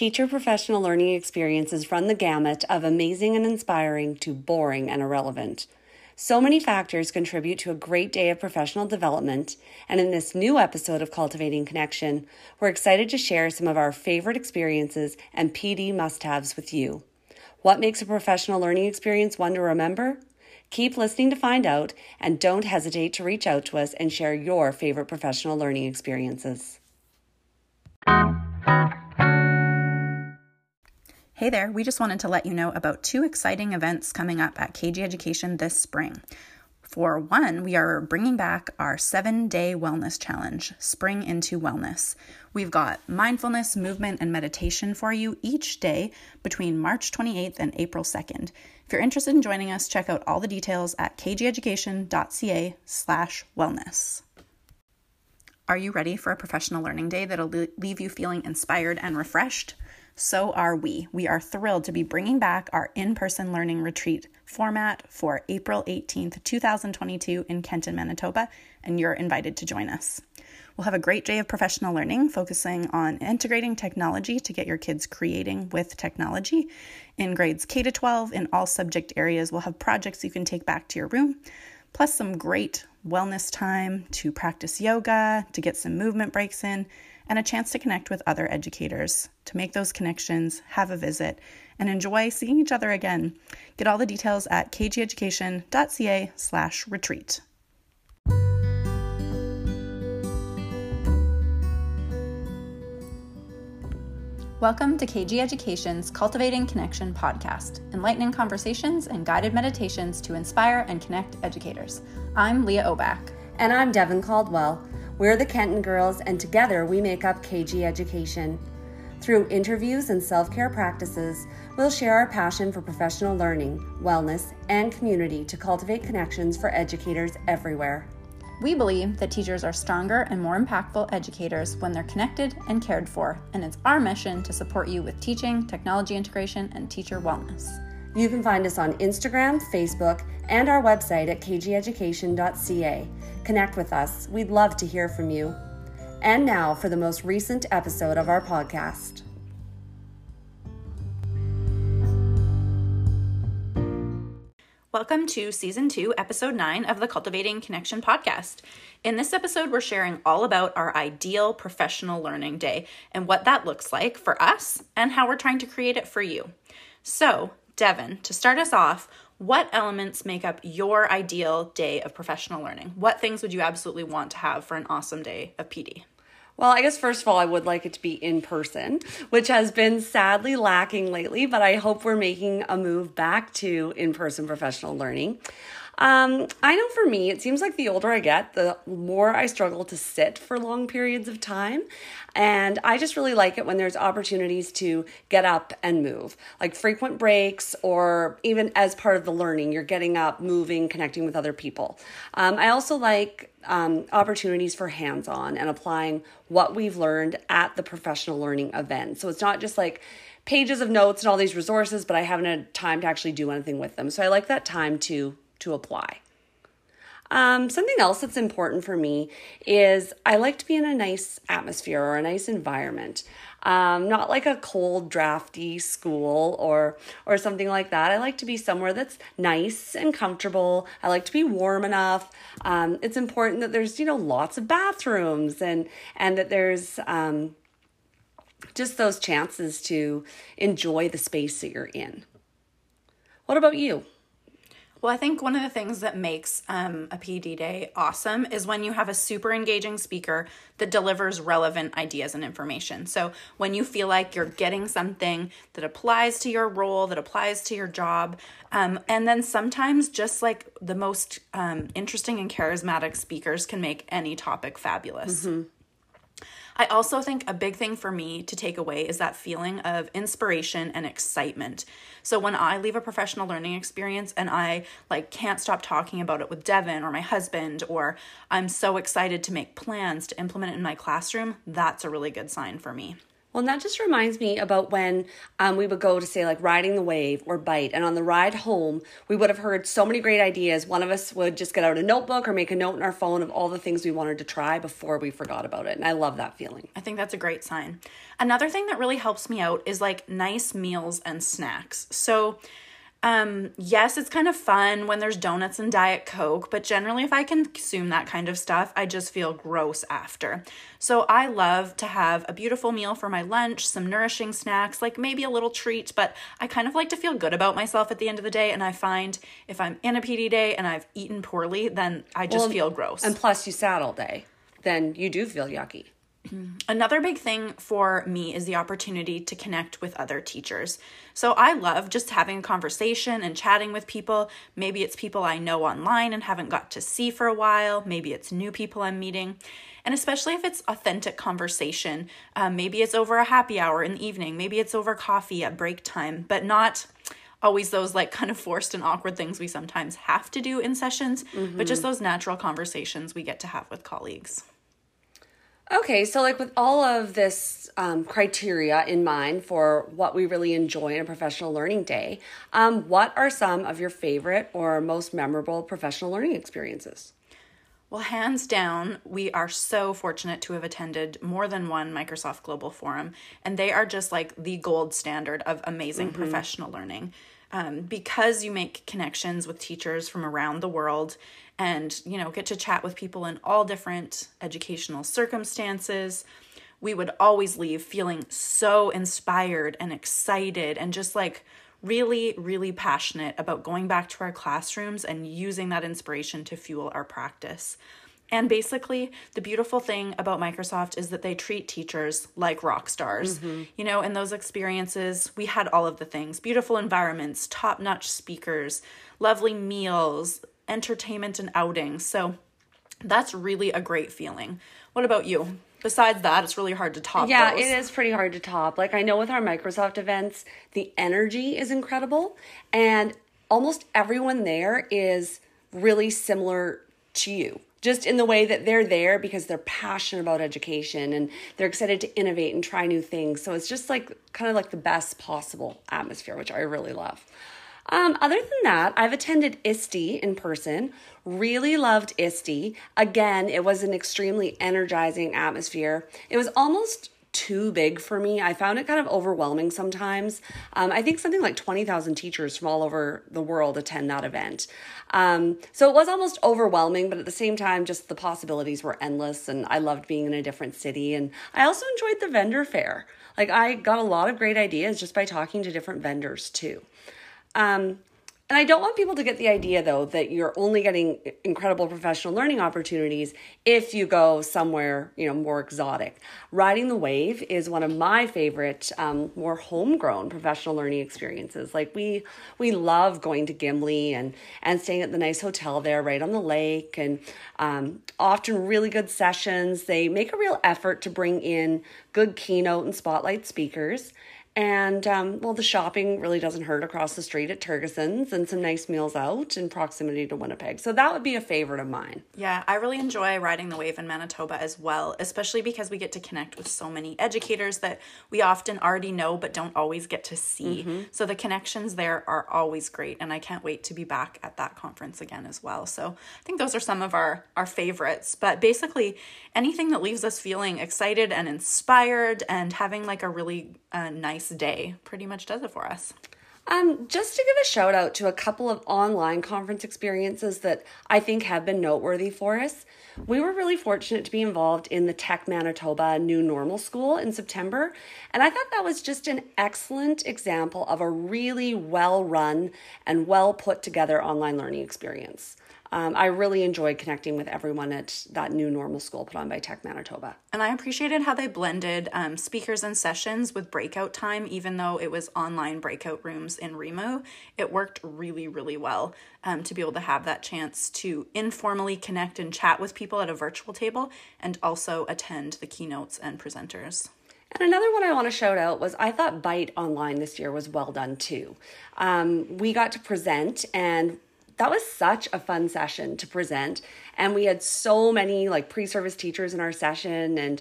Teacher professional learning experiences run the gamut of amazing and inspiring to boring and irrelevant. So many factors contribute to a great day of professional development, and in this new episode of Cultivating Connection, we're excited to share some of our favorite experiences and PD must haves with you. What makes a professional learning experience one to remember? Keep listening to find out, and don't hesitate to reach out to us and share your favorite professional learning experiences. Hey there, we just wanted to let you know about two exciting events coming up at KG Education this spring. For one, we are bringing back our seven day wellness challenge, Spring into Wellness. We've got mindfulness, movement, and meditation for you each day between March 28th and April 2nd. If you're interested in joining us, check out all the details at kgeducation.ca slash wellness. Are you ready for a professional learning day that'll leave you feeling inspired and refreshed? So are we. We are thrilled to be bringing back our in person learning retreat format for April 18th, 2022 in Kenton, Manitoba, and you're invited to join us. We'll have a great day of professional learning focusing on integrating technology to get your kids creating with technology. In grades K to 12, in all subject areas, we'll have projects you can take back to your room, plus some great wellness time to practice yoga, to get some movement breaks in, and a chance to connect with other educators, to make those connections, have a visit, and enjoy seeing each other again. Get all the details at kgeducation.ca slash retreat. Welcome to KG Education's Cultivating Connection podcast, enlightening conversations and guided meditations to inspire and connect educators. I'm Leah Obach. And I'm Devin Caldwell. We're the Kenton Girls, and together we make up KG Education. Through interviews and self care practices, we'll share our passion for professional learning, wellness, and community to cultivate connections for educators everywhere. We believe that teachers are stronger and more impactful educators when they're connected and cared for, and it's our mission to support you with teaching, technology integration, and teacher wellness. You can find us on Instagram, Facebook, and our website at kgeducation.ca. Connect with us. We'd love to hear from you. And now for the most recent episode of our podcast. Welcome to Season 2, Episode 9 of the Cultivating Connection podcast. In this episode, we're sharing all about our ideal professional learning day and what that looks like for us and how we're trying to create it for you. So, Devin, to start us off, what elements make up your ideal day of professional learning? What things would you absolutely want to have for an awesome day of PD? Well, I guess first of all, I would like it to be in person, which has been sadly lacking lately, but I hope we're making a move back to in person professional learning. Um, I know for me, it seems like the older I get, the more I struggle to sit for long periods of time. And I just really like it when there's opportunities to get up and move, like frequent breaks, or even as part of the learning, you're getting up, moving, connecting with other people. Um, I also like um, opportunities for hands on and applying what we've learned at the professional learning event. So it's not just like, pages of notes and all these resources, but I haven't had time to actually do anything with them. So I like that time to to apply. Um, something else that's important for me is I like to be in a nice atmosphere or a nice environment. Um, not like a cold, drafty school or or something like that. I like to be somewhere that's nice and comfortable. I like to be warm enough. Um, it's important that there's you know lots of bathrooms and and that there's um, just those chances to enjoy the space that you're in. What about you? Well, I think one of the things that makes um, a PD day awesome is when you have a super engaging speaker that delivers relevant ideas and information. So when you feel like you're getting something that applies to your role, that applies to your job, um, and then sometimes just like the most um, interesting and charismatic speakers can make any topic fabulous. Mm-hmm. I also think a big thing for me to take away is that feeling of inspiration and excitement. So when I leave a professional learning experience and I like can't stop talking about it with Devin or my husband or I'm so excited to make plans to implement it in my classroom, that's a really good sign for me. Well, and that just reminds me about when um, we would go to say like riding the wave or BYTE, and on the ride home, we would have heard so many great ideas. One of us would just get out a notebook or make a note in our phone of all the things we wanted to try before we forgot about it, and I love that feeling. I think that's a great sign. Another thing that really helps me out is like nice meals and snacks. So um, yes, it's kind of fun when there's donuts and Diet Coke, but generally, if I consume that kind of stuff, I just feel gross after. So, I love to have a beautiful meal for my lunch, some nourishing snacks, like maybe a little treat, but I kind of like to feel good about myself at the end of the day. And I find if I'm in a PD day and I've eaten poorly, then I just well, feel gross. And plus, you sat all day, then you do feel yucky. Another big thing for me is the opportunity to connect with other teachers. So I love just having a conversation and chatting with people. Maybe it's people I know online and haven't got to see for a while. Maybe it's new people I'm meeting. And especially if it's authentic conversation, um, maybe it's over a happy hour in the evening, maybe it's over coffee at break time, but not always those like kind of forced and awkward things we sometimes have to do in sessions, mm-hmm. but just those natural conversations we get to have with colleagues. Okay, so like with all of this um, criteria in mind for what we really enjoy in a professional learning day, um, what are some of your favorite or most memorable professional learning experiences? Well, hands down, we are so fortunate to have attended more than one Microsoft Global Forum, and they are just like the gold standard of amazing mm-hmm. professional learning. Um, because you make connections with teachers from around the world and you know get to chat with people in all different educational circumstances we would always leave feeling so inspired and excited and just like really really passionate about going back to our classrooms and using that inspiration to fuel our practice and basically, the beautiful thing about Microsoft is that they treat teachers like rock stars. Mm-hmm. You know, in those experiences, we had all of the things beautiful environments, top notch speakers, lovely meals, entertainment and outings. So that's really a great feeling. What about you? Besides that, it's really hard to top. Yeah, those. it is pretty hard to top. Like I know with our Microsoft events, the energy is incredible and almost everyone there is really similar to you just in the way that they're there because they're passionate about education and they're excited to innovate and try new things. So it's just like kind of like the best possible atmosphere, which I really love. Um, other than that, I've attended ISTE in person. Really loved ISTE. Again, it was an extremely energizing atmosphere. It was almost too big for me. I found it kind of overwhelming sometimes. Um, I think something like 20,000 teachers from all over the world attend that event. Um, so it was almost overwhelming, but at the same time, just the possibilities were endless. And I loved being in a different city. And I also enjoyed the vendor fair. Like, I got a lot of great ideas just by talking to different vendors, too. Um, and I don't want people to get the idea, though, that you're only getting incredible professional learning opportunities if you go somewhere, you know, more exotic. Riding the wave is one of my favorite, um, more homegrown professional learning experiences. Like we we love going to Gimli and and staying at the nice hotel there, right on the lake, and um, often really good sessions. They make a real effort to bring in good keynote and spotlight speakers. And um, well, the shopping really doesn't hurt across the street at Tergesen's and some nice meals out in proximity to Winnipeg. So that would be a favorite of mine. Yeah, I really enjoy riding the wave in Manitoba as well, especially because we get to connect with so many educators that we often already know but don't always get to see. Mm-hmm. So the connections there are always great, and I can't wait to be back at that conference again as well. So I think those are some of our our favorites. But basically, anything that leaves us feeling excited and inspired and having like a really nice nice day pretty much does it for us. Um, just to give a shout out to a couple of online conference experiences that I think have been noteworthy for us. We were really fortunate to be involved in the Tech Manitoba New Normal School in September, and I thought that was just an excellent example of a really well run and well put together online learning experience um, I really enjoyed connecting with everyone at that new normal school put on by Tech Manitoba. And I appreciated how they blended um, speakers and sessions with breakout time, even though it was online breakout rooms in Remo. It worked really, really well um, to be able to have that chance to informally connect and chat with people at a virtual table and also attend the keynotes and presenters. And another one I want to shout out was I thought BYTE Online this year was well done too. Um, we got to present and that was such a fun session to present and we had so many like pre-service teachers in our session and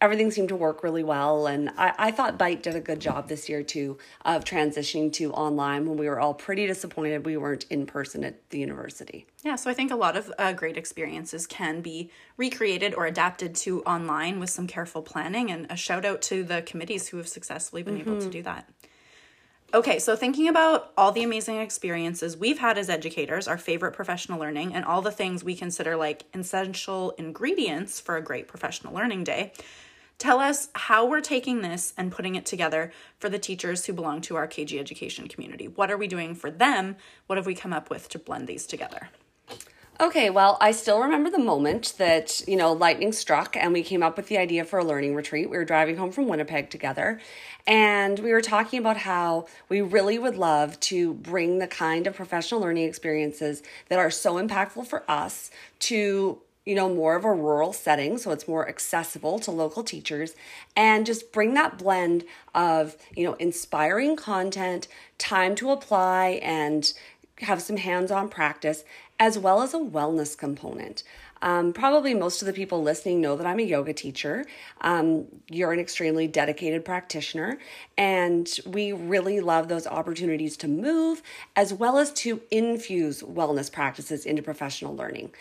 everything seemed to work really well. And I, I thought BYTE did a good job this year too of transitioning to online when we were all pretty disappointed we weren't in person at the university. Yeah, so I think a lot of uh, great experiences can be recreated or adapted to online with some careful planning. And a shout out to the committees who have successfully been mm-hmm. able to do that. Okay, so thinking about all the amazing experiences we've had as educators, our favorite professional learning, and all the things we consider like essential ingredients for a great professional learning day, tell us how we're taking this and putting it together for the teachers who belong to our KG education community. What are we doing for them? What have we come up with to blend these together? Okay, well, I still remember the moment that, you know, lightning struck and we came up with the idea for a learning retreat. We were driving home from Winnipeg together and we were talking about how we really would love to bring the kind of professional learning experiences that are so impactful for us to you know, more of a rural setting, so it's more accessible to local teachers, and just bring that blend of, you know, inspiring content, time to apply, and have some hands on practice, as well as a wellness component. Um, probably most of the people listening know that I'm a yoga teacher. Um, you're an extremely dedicated practitioner, and we really love those opportunities to move as well as to infuse wellness practices into professional learning.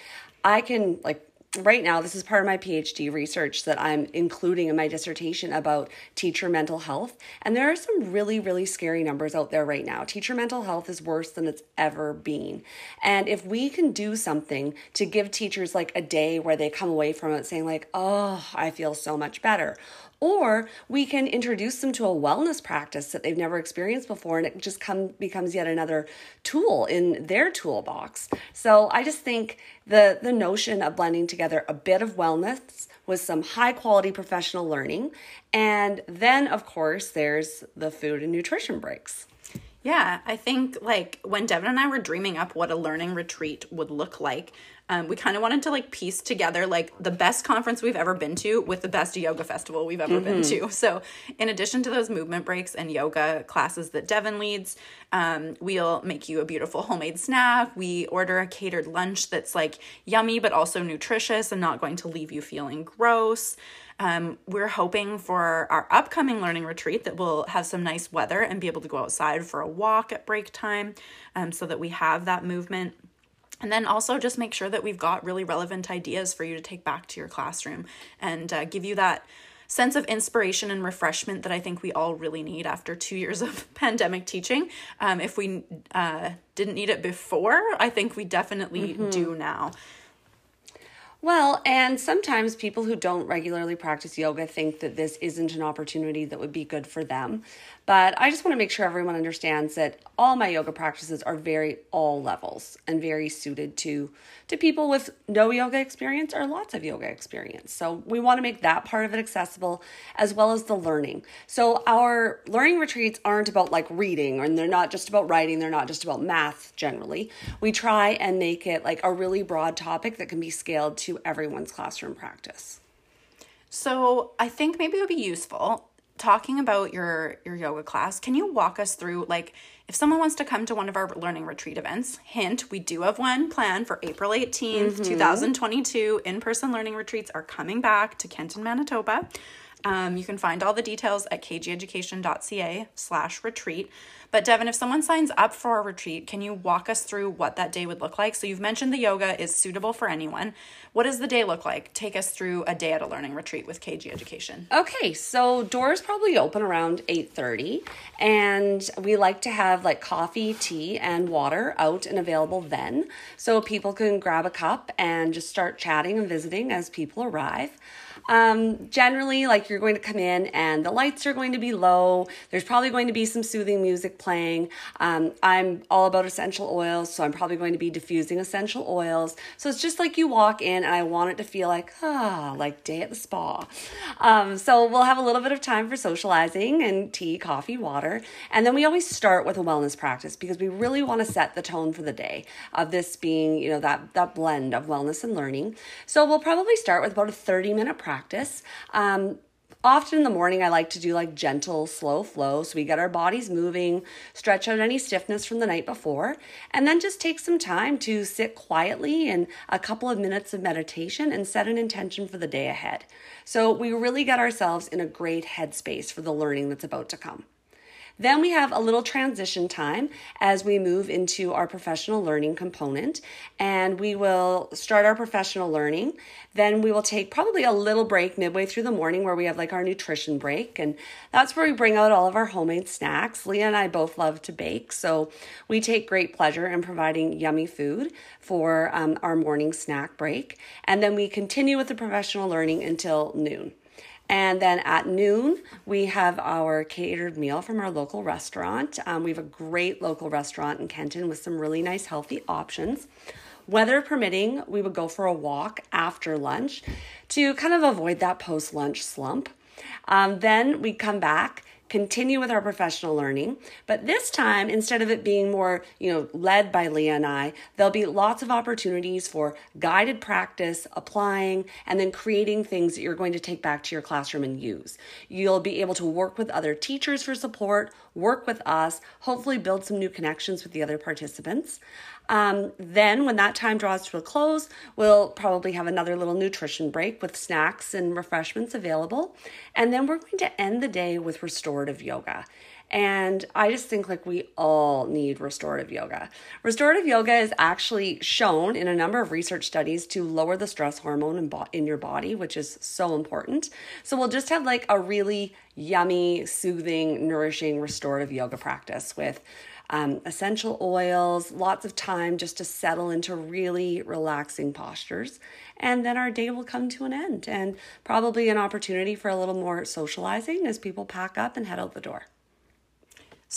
I can, like, right now this is part of my phd research that i'm including in my dissertation about teacher mental health. And there are some really really scary numbers out there right now. Teacher mental health is worse than it's ever been. And if we can do something to give teachers like a day where they come away from it saying like oh i feel so much better or we can introduce them to a wellness practice that they've never experienced before and it just come becomes yet another tool in their toolbox. So i just think the the notion of blending together a bit of wellness with some high quality professional learning and then of course there's the food and nutrition breaks. Yeah, I think like when Devin and I were dreaming up what a learning retreat would look like, um, we kind of wanted to like piece together like the best conference we've ever been to with the best yoga festival we've ever mm-hmm. been to. So, in addition to those movement breaks and yoga classes that Devin leads, um, we'll make you a beautiful homemade snack. We order a catered lunch that's like yummy but also nutritious and not going to leave you feeling gross. Um, we're hoping for our upcoming learning retreat that we'll have some nice weather and be able to go outside for a walk at break time um, so that we have that movement. And then also just make sure that we've got really relevant ideas for you to take back to your classroom and uh, give you that sense of inspiration and refreshment that I think we all really need after two years of pandemic teaching. Um, if we uh, didn't need it before, I think we definitely mm-hmm. do now. Well, and sometimes people who don't regularly practice yoga think that this isn't an opportunity that would be good for them. But I just want to make sure everyone understands that all my yoga practices are very all levels and very suited to to people with no yoga experience or lots of yoga experience. So we want to make that part of it accessible as well as the learning. So our learning retreats aren't about like reading and they're not just about writing, they're not just about math generally. We try and make it like a really broad topic that can be scaled to everyone's classroom practice. So I think maybe it would be useful talking about your your yoga class can you walk us through like if someone wants to come to one of our learning retreat events hint we do have one planned for april 18th mm-hmm. 2022 in-person learning retreats are coming back to kenton manitoba um, you can find all the details at kgeducation.ca slash retreat but Devin, if someone signs up for a retreat, can you walk us through what that day would look like? So you've mentioned the yoga is suitable for anyone. What does the day look like? Take us through a day at a learning retreat with KG Education. Okay, so doors probably open around 8:30 and we like to have like coffee, tea and water out and available then. So people can grab a cup and just start chatting and visiting as people arrive. Um, generally, like you're going to come in and the lights are going to be low. There's probably going to be some soothing music playing. Um, I'm all about essential oils, so I'm probably going to be diffusing essential oils. So it's just like you walk in, and I want it to feel like, ah, like day at the spa. Um, so we'll have a little bit of time for socializing and tea, coffee, water. And then we always start with a wellness practice because we really want to set the tone for the day of this being, you know, that, that blend of wellness and learning. So we'll probably start with about a 30 minute practice. Um, Often in the morning, I like to do like gentle, slow flow. So we get our bodies moving, stretch out any stiffness from the night before, and then just take some time to sit quietly in a couple of minutes of meditation and set an intention for the day ahead. So we really get ourselves in a great headspace for the learning that's about to come. Then we have a little transition time as we move into our professional learning component, and we will start our professional learning. Then we will take probably a little break midway through the morning where we have like our nutrition break, and that's where we bring out all of our homemade snacks. Leah and I both love to bake, so we take great pleasure in providing yummy food for um, our morning snack break. And then we continue with the professional learning until noon. And then at noon, we have our catered meal from our local restaurant. Um, we have a great local restaurant in Kenton with some really nice, healthy options. Weather permitting, we would go for a walk after lunch to kind of avoid that post lunch slump. Um, then we come back continue with our professional learning. But this time, instead of it being more, you know, led by Leah and I, there'll be lots of opportunities for guided practice, applying, and then creating things that you're going to take back to your classroom and use. You'll be able to work with other teachers for support, work with us, hopefully build some new connections with the other participants. Um, then, when that time draws to a close, we'll probably have another little nutrition break with snacks and refreshments available. And then we're going to end the day with restorative yoga. And I just think like we all need restorative yoga. Restorative yoga is actually shown in a number of research studies to lower the stress hormone in, bo- in your body, which is so important. So we'll just have like a really yummy, soothing, nourishing restorative yoga practice with um, essential oils, lots of time just to settle into really relaxing postures. And then our day will come to an end and probably an opportunity for a little more socializing as people pack up and head out the door.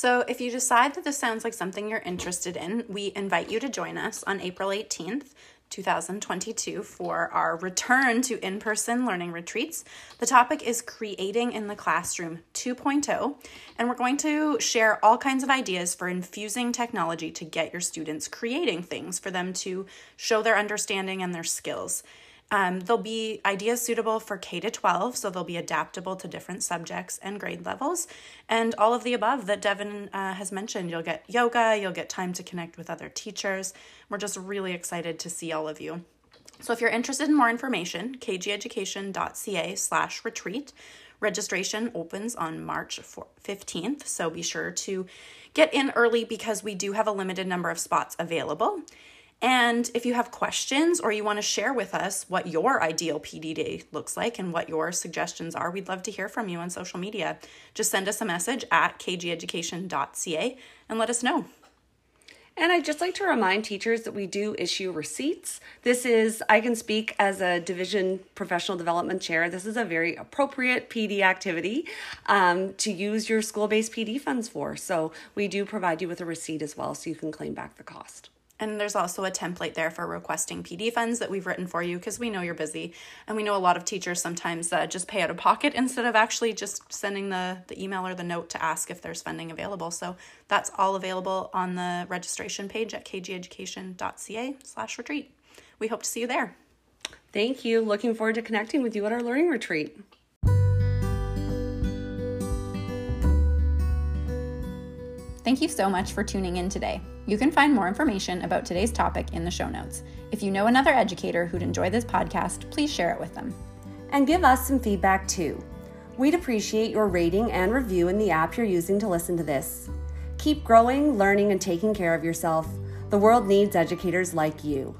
So, if you decide that this sounds like something you're interested in, we invite you to join us on April 18th 2022 for our return to in person learning retreats. The topic is Creating in the Classroom 2.0, and we're going to share all kinds of ideas for infusing technology to get your students creating things for them to show their understanding and their skills. Um, there'll be ideas suitable for K to 12, so they'll be adaptable to different subjects and grade levels. And all of the above that Devin uh, has mentioned. You'll get yoga, you'll get time to connect with other teachers. We're just really excited to see all of you. So if you're interested in more information, kgeducation.ca slash retreat. Registration opens on March 15th, so be sure to get in early because we do have a limited number of spots available. And if you have questions or you want to share with us what your ideal PD day looks like and what your suggestions are, we'd love to hear from you on social media. Just send us a message at kgeducation.ca and let us know. And I'd just like to remind teachers that we do issue receipts. This is, I can speak as a division professional development chair, this is a very appropriate PD activity um, to use your school based PD funds for. So we do provide you with a receipt as well so you can claim back the cost. And there's also a template there for requesting PD funds that we've written for you because we know you're busy. And we know a lot of teachers sometimes uh, just pay out of pocket instead of actually just sending the, the email or the note to ask if there's funding available. So that's all available on the registration page at kgeducation.ca slash retreat. We hope to see you there. Thank you. Looking forward to connecting with you at our learning retreat. Thank you so much for tuning in today. You can find more information about today's topic in the show notes. If you know another educator who'd enjoy this podcast, please share it with them. And give us some feedback too. We'd appreciate your rating and review in the app you're using to listen to this. Keep growing, learning, and taking care of yourself. The world needs educators like you.